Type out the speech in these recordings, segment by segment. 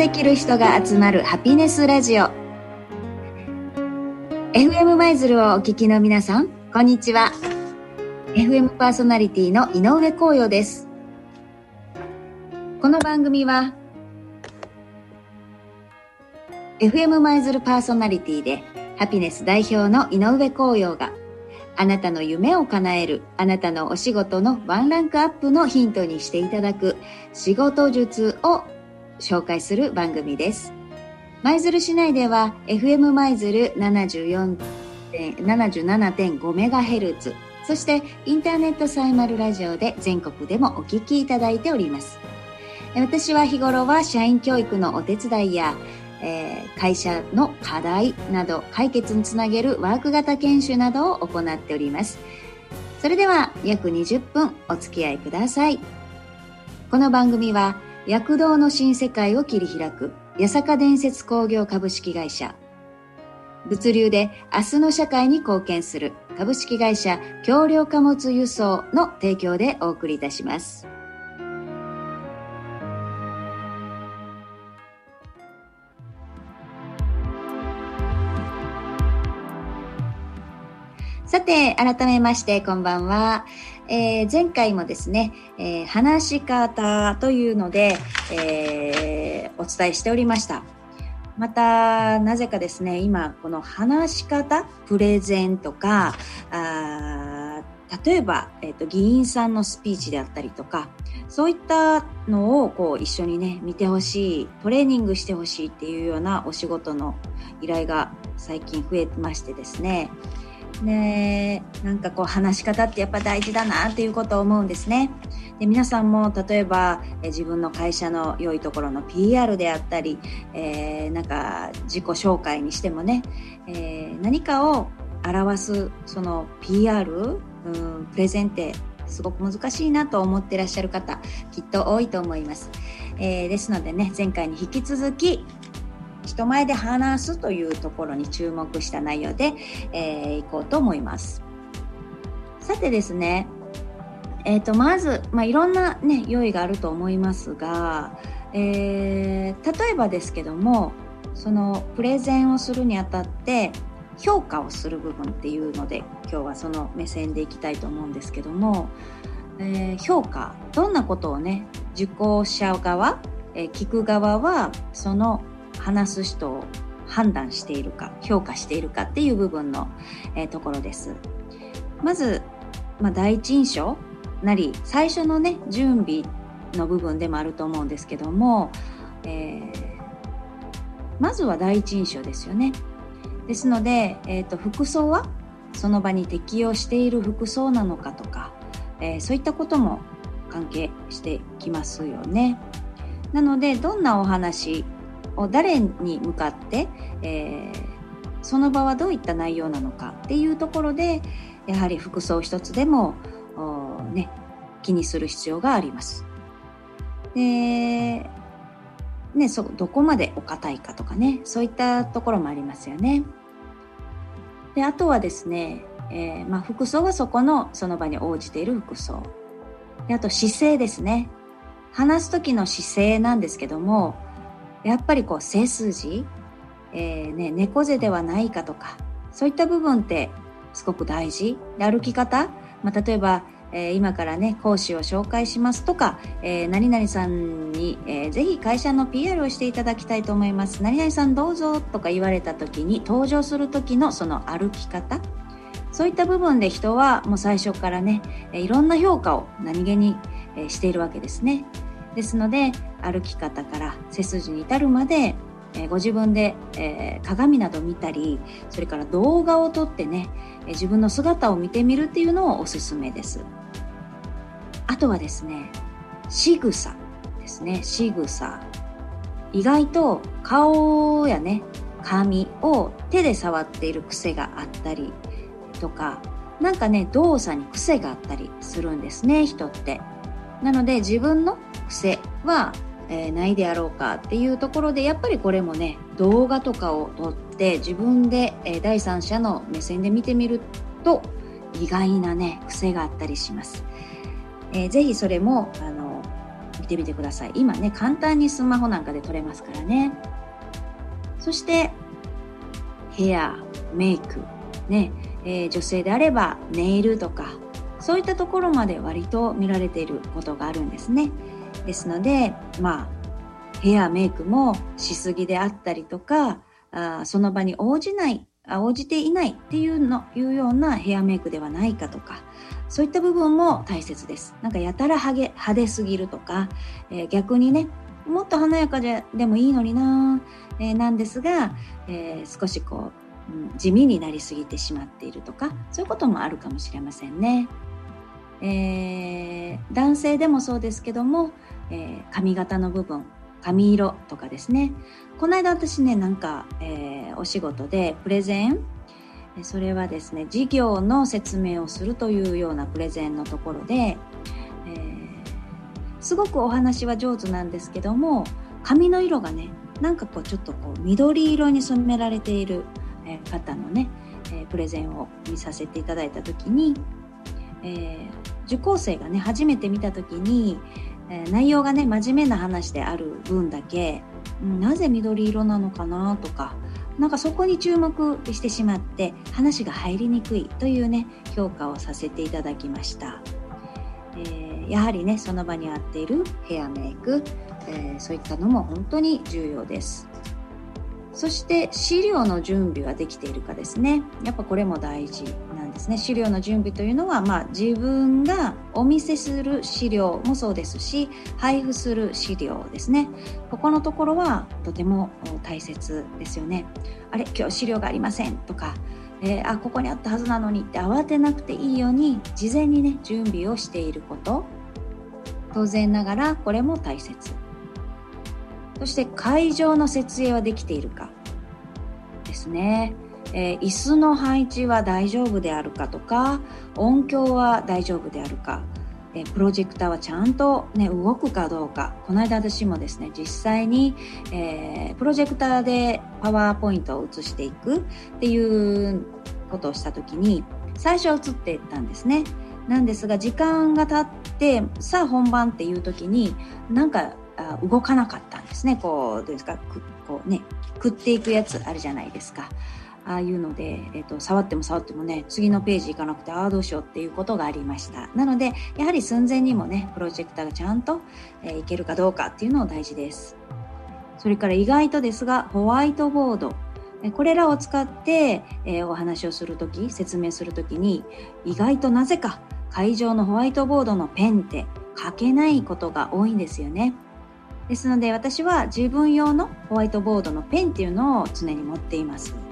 できる人が集まるハピネスラジオ。FM 舞鶴をお聞きの皆さんこんにちは。FM パーソナリティの井上光陽です。この番組は FM 舞鶴パーソナリティでハピネス代表の井上光陽があなたの夢を叶えるあなたのお仕事のワンランクアップのヒントにしていただく仕事術を紹介する番組です。舞鶴市内では FM 舞鶴77.5メガヘルツそしてインターネットサイマルラジオで全国でもお聞きいただいております。私は日頃は社員教育のお手伝いやえー、会社の課題など解決につなげるワーク型研修などを行っております。それでは約20分お付き合いください。この番組は躍動の新世界を切り開く八坂伝説工業株式会社物流で明日の社会に貢献する株式会社橋梁貨物輸送の提供でお送りいたします。さて、改めましてこんばんは。えー、前回もですね、えー、話し方というので、えー、お伝えしておりました。また、なぜかですね、今、この話し方、プレゼンとか、あ例えば、えっ、と、議員さんのスピーチであったりとか、そういったのをこう一緒にね、見てほしい、トレーニングしてほしいっていうようなお仕事の依頼が最近増えてましてですね、ねなんかこう話し方ってやっぱ大事だなっていうことを思うんですね。で皆さんも例えばえ自分の会社の良いところの PR であったり、えー、なんか自己紹介にしてもね、えー、何かを表すその PR、うん、プレゼンってすごく難しいなと思ってらっしゃる方きっと多いと思います。えー、ですのでね前回に引き続き人前で話すというところに注目した内容で、えー、いこうと思います。さてですね、えー、とまず、まあ、いろんな、ね、用意があると思いますが、えー、例えばですけどもそのプレゼンをするにあたって評価をする部分っていうので今日はその目線でいきたいと思うんですけども、えー、評価どんなことをね受講者側、えー、聞く側はその話す人を判断しているか評価しているかっていう部分の、えー、ところです。まず、まあ、第一印象なり最初のね準備の部分でもあると思うんですけども、えー、まずは第一印象ですよね。ですので、えーと、服装はその場に適用している服装なのかとか、えー、そういったことも関係してきますよね。なのでどんなお話を誰に向かって、えー、その場はどういった内容なのかっていうところでやはり服装一つでもね、気にする必要があります。でね、そどこまでお堅いかとかねそういったところもありますよね。であとはですね、えー、まあ、服装はそこのその場に応じている服装であと姿勢ですね話す時の姿勢なんですけどもやっぱりこう背筋、えー、ね、猫背ではないかとか、そういった部分ってすごく大事。で歩き方、まあ、例えば、えー、今からね、講師を紹介しますとか、えー、何々さんに、えー、ぜひ会社の PR をしていただきたいと思います。何々さんどうぞとか言われた時に登場する時のその歩き方、そういった部分で人はもう最初からね、いろんな評価を何気にしているわけですね。ですので歩き方から背筋に至るまで、え、ご自分で、え、鏡など見たりそれから動画を撮ってね、え、自分の姿を見てみるっていうのをおすすめです。あとはですね仕草ですね。仕草。意外と顔やね髪を手で触っている癖があったりとかなんかね動作に癖があったりするんですね人って。なので自分の癖は、えー、ないであろうかっていうところでやっぱりこれもね動画とかを撮って自分で、えー、第三者の目線で見てみると意外なね癖があったりします、えー、ぜひそれもあの見てみてください。今ね簡単にスマホなんかで撮れますからね。そしてヘアメイクね、えー、女性であればネイルとかそういったところまで割と見られていることがあるんですね。ですのでまあヘアメイクもしすぎであったりとかあその場に応じない応じていないっていうのいうようなヘアメイクではないかとかそういった部分も大切ですなんかやたら派手すぎるとか、えー、逆にねもっと華やかででもいいのにな、えー、なんですが、えー、少しこう、うん、地味になりすぎてしまっているとかそういうこともあるかもしれませんね。えー、男性でもそうですけども、えー、髪型の部分髪色とかですね。この間私ねなんか、えー、お仕事でプレゼンそれはですね事業の説明をするというようなプレゼンのところで、えー、すごくお話は上手なんですけども髪の色がねなんかこうちょっとこう緑色に染められている方のねプレゼンを見させていただいた時に、えー、受講生がね初めて見た時に、えー、内容がね真面目な話である分だけ、うん、なぜ緑色なのかなとかなんかそこに注目してしまって話が入りにくいというね評価をさせていただきました、えー、やはりねその場に合っているヘアメイク、えー、そういったのも本当に重要です。そして資料の準備はできているかですね。やっぱこれも大事ですね。資料の準備というのは、まあ、自分がお見せする資料もそうですし配布する資料ですね。ここのところはとても大切ですよね。あれ今日資料がありません。とかえー、あここにあったはずなのにって慌てなくていいように事前にね準備をしていること。当然ながらこれも大切。そして会場の設営はできているかですね、えー、椅子の配置は大丈夫であるかとか音響は大丈夫であるか、えー、プロジェクターはちゃんと、ね、動くかどうかこの間私もですね実際に、えー、プロジェクターでパワーポイントを映していくっていうことをした時に最初は映っていったんですね。なんですが時間が経ってさあ本番っていう時になんか動かなかったんですね。こうどうですか？こうね食っていくやつあるじゃないですか。ああいうので、えーと、触っても触ってもね次のページ行かなくてああどうしようっていうことがありましたなのでやはり寸前にもねプロジェクターがちゃんと、えー、いけるかどうかっていうのを大事ですそれから意外とですがホワイトボードこれらを使って、えー、お話をするとき説明するときに意外となぜか会場のホワイトボードのペンって書けないことが多いんですよね。ですので私は自分用のホワイトボードのペンっていうのを常に持っています。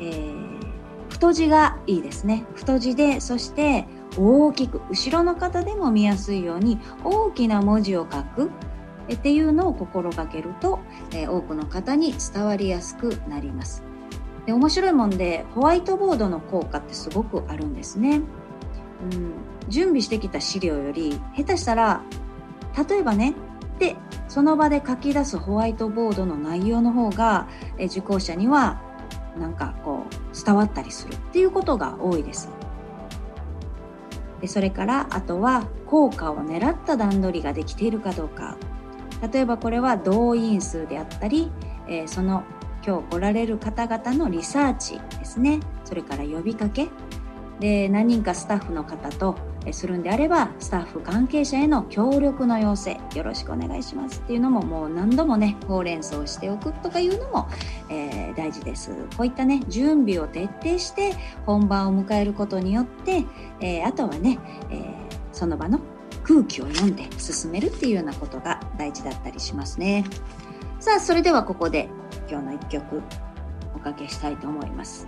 えー、太字がいいですね。太字で、そして大きく、後ろの方でも見やすいように大きな文字を書くっていうのを心がけると、えー、多くの方に伝わりやすくなります。で面白いもんでホワイトボードの効果ってすごくあるんですね。うん、準備してきた資料より下手したら例えばねでその場で書き出すホワイトボードの内容の方が、え受講者にはなんかこう伝わったりするっていうことが多いです。でそれからあとは効果を狙った段取りができているかどうか。例えばこれは動員数であったり、えー、その今日来られる方々のリサーチですね。それから呼びかけ。で何人かスタッフの方とするんであればスタッフ関係者への協力の要請よろしくお願いします。っていうのももう何度もねほうれん草をしておくとかいうのも、えー、大事です。こういったね準備を徹底して本番を迎えることによって、えー、あとはね、えー、その場の空気を読んで進めるっていうようなことが大事だったりしますね。さあそれではここで今日の一曲。かけしたいと思います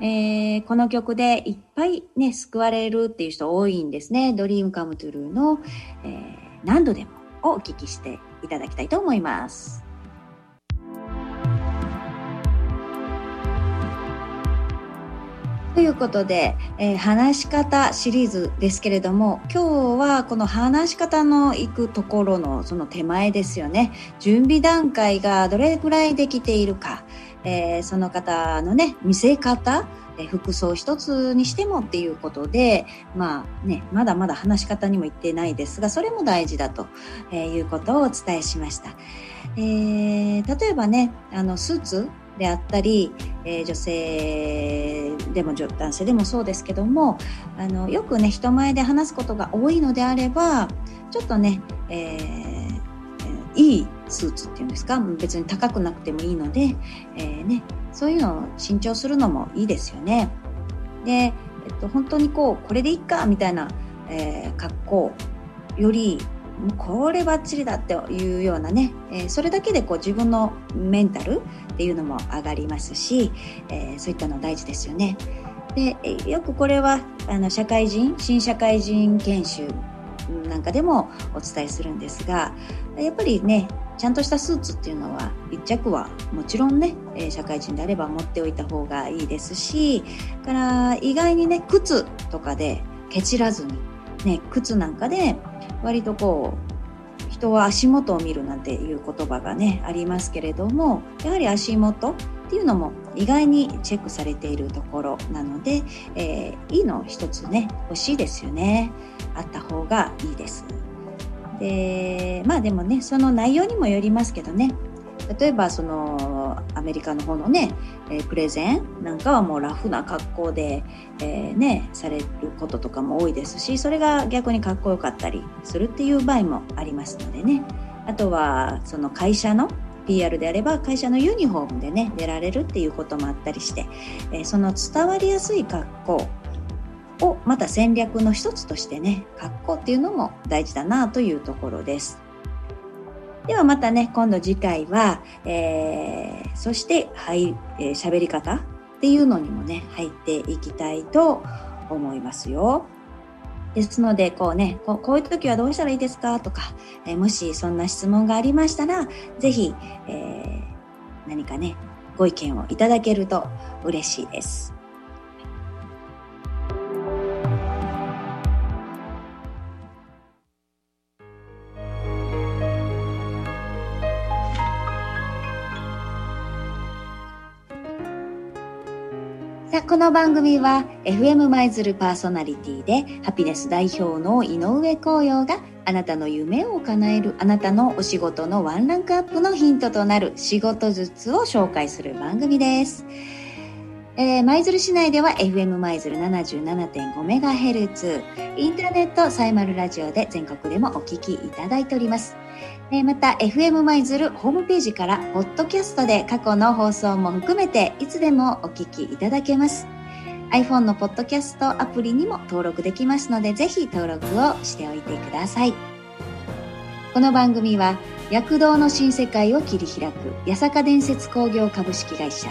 えー、この曲でいっぱいね、救われるっていう人多いんですね。ドリームカムトゥルーの、えー、何度でもをお聞きしていただきたいと思います。ということで、えー、話し方シリーズですけれども今日はこの話し方の行くところのその手前ですよね準備段階がどれくらいできているかえー、その方のね、見せ方、え服装一つにしてもっていうことで、まあね、まだまだ話し方にも言ってないですが、それも大事だと、えいうことをお伝えしました。えー、例えばね、あの、スーツであったり、えー、女性でも男性でもそうですけどもあのよくね人前で話すことが多いのであればちょっとね、えー、いいスーツっていうんですか？別に高くなくてもいいので、えー、ね、そういうのを新調するのもいいですよね。で、えっと、本当にこうこれでいっかみたいな、えー、格好よりもうこればっちりだっていうようなね、えー、それだけでこう自分のメンタルっていうのも上がりますし、えー、そういったの大事ですよね。でよくこれはあの社会人新社会人研修なんかでもお伝えするんですがやっぱりねちゃんとしたスーツっていうのは一着はもちろんね、え社会人であれば持っておいた方がいいですしから意外にね靴とかでケチらずにね靴なんかで割とこう人は足元を見るなんていう言葉がねありますけれどもやはり足元っていうのも意外にチェックされているところなので、えー、いいの一つね欲しいですよね。あった方がいいです。でまあでもねその内容にもよりますけどね。例えばそのアメリカの方のね、えー、プレゼンなんかはもうラフな格好で、えー、ねされることとかも多いですしそれが逆にかっこよかったりするっていう場合もありますのでね。あとはその会社の PR であれば会社のユニフォームでね出られるっていうこともあったりして、えー、その伝わりやすい格好をまた戦略の一つとしてね格好っていうのも大事だなというところです。ではまたね、今度次回は、えー、そして、はい、えー、喋り方っていうのにもね、入っていきたいと思いますよ。ですので、こうね、ここういう時はどうしたらいいですかとか、えー、もしそんな質問がありましたら、ぜひ、えー、何かね、ご意見をいただけると嬉しいです。この番組は FM 舞鶴パーソナリティでハピネス代表の井上光陽があなたの夢を叶えるあなたのお仕事のワンランクアップのヒントとなる仕事術を紹介する番組です。えー、舞鶴市内では FM 舞鶴 77.5MHz、インターネットサイマルラジオで全国でもお聞きいただいております。え、また FM 舞鶴ホームページからポッドキャストで過去の放送も含めていつでもお聞きいただけます。iPhone のポッドキャストアプリにも登録できますので、ぜひ登録をしておいてください。この番組は躍動の新世界を切り開く八坂伝説工業株式会社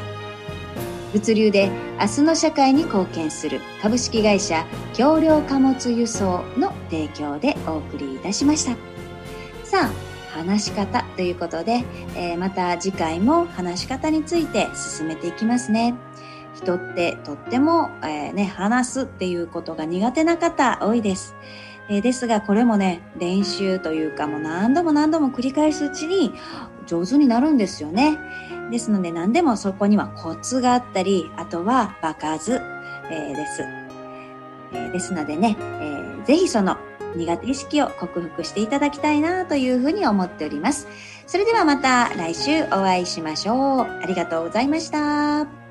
物流で明日の社会に貢献する株式会社橋梁貨物輸送の提供でお送りいたしました。さあ、話し方ということで、えー、また次回も話し方について進めていきますね。人ってとっても、えー、ね、話すっていうことが苦手な方多いです。えー、ですが、これもね、練習というかもう何度も何度も繰り返すうちに上手になるんですよね。ですので何でもそこにはコツがあったり、あとは場数、えー、です。え、ですのでね、えー、ぜひその苦手意識を克服していただきたいなというふうに思っております。それではまた来週お会いしましょう。ありがとうございました。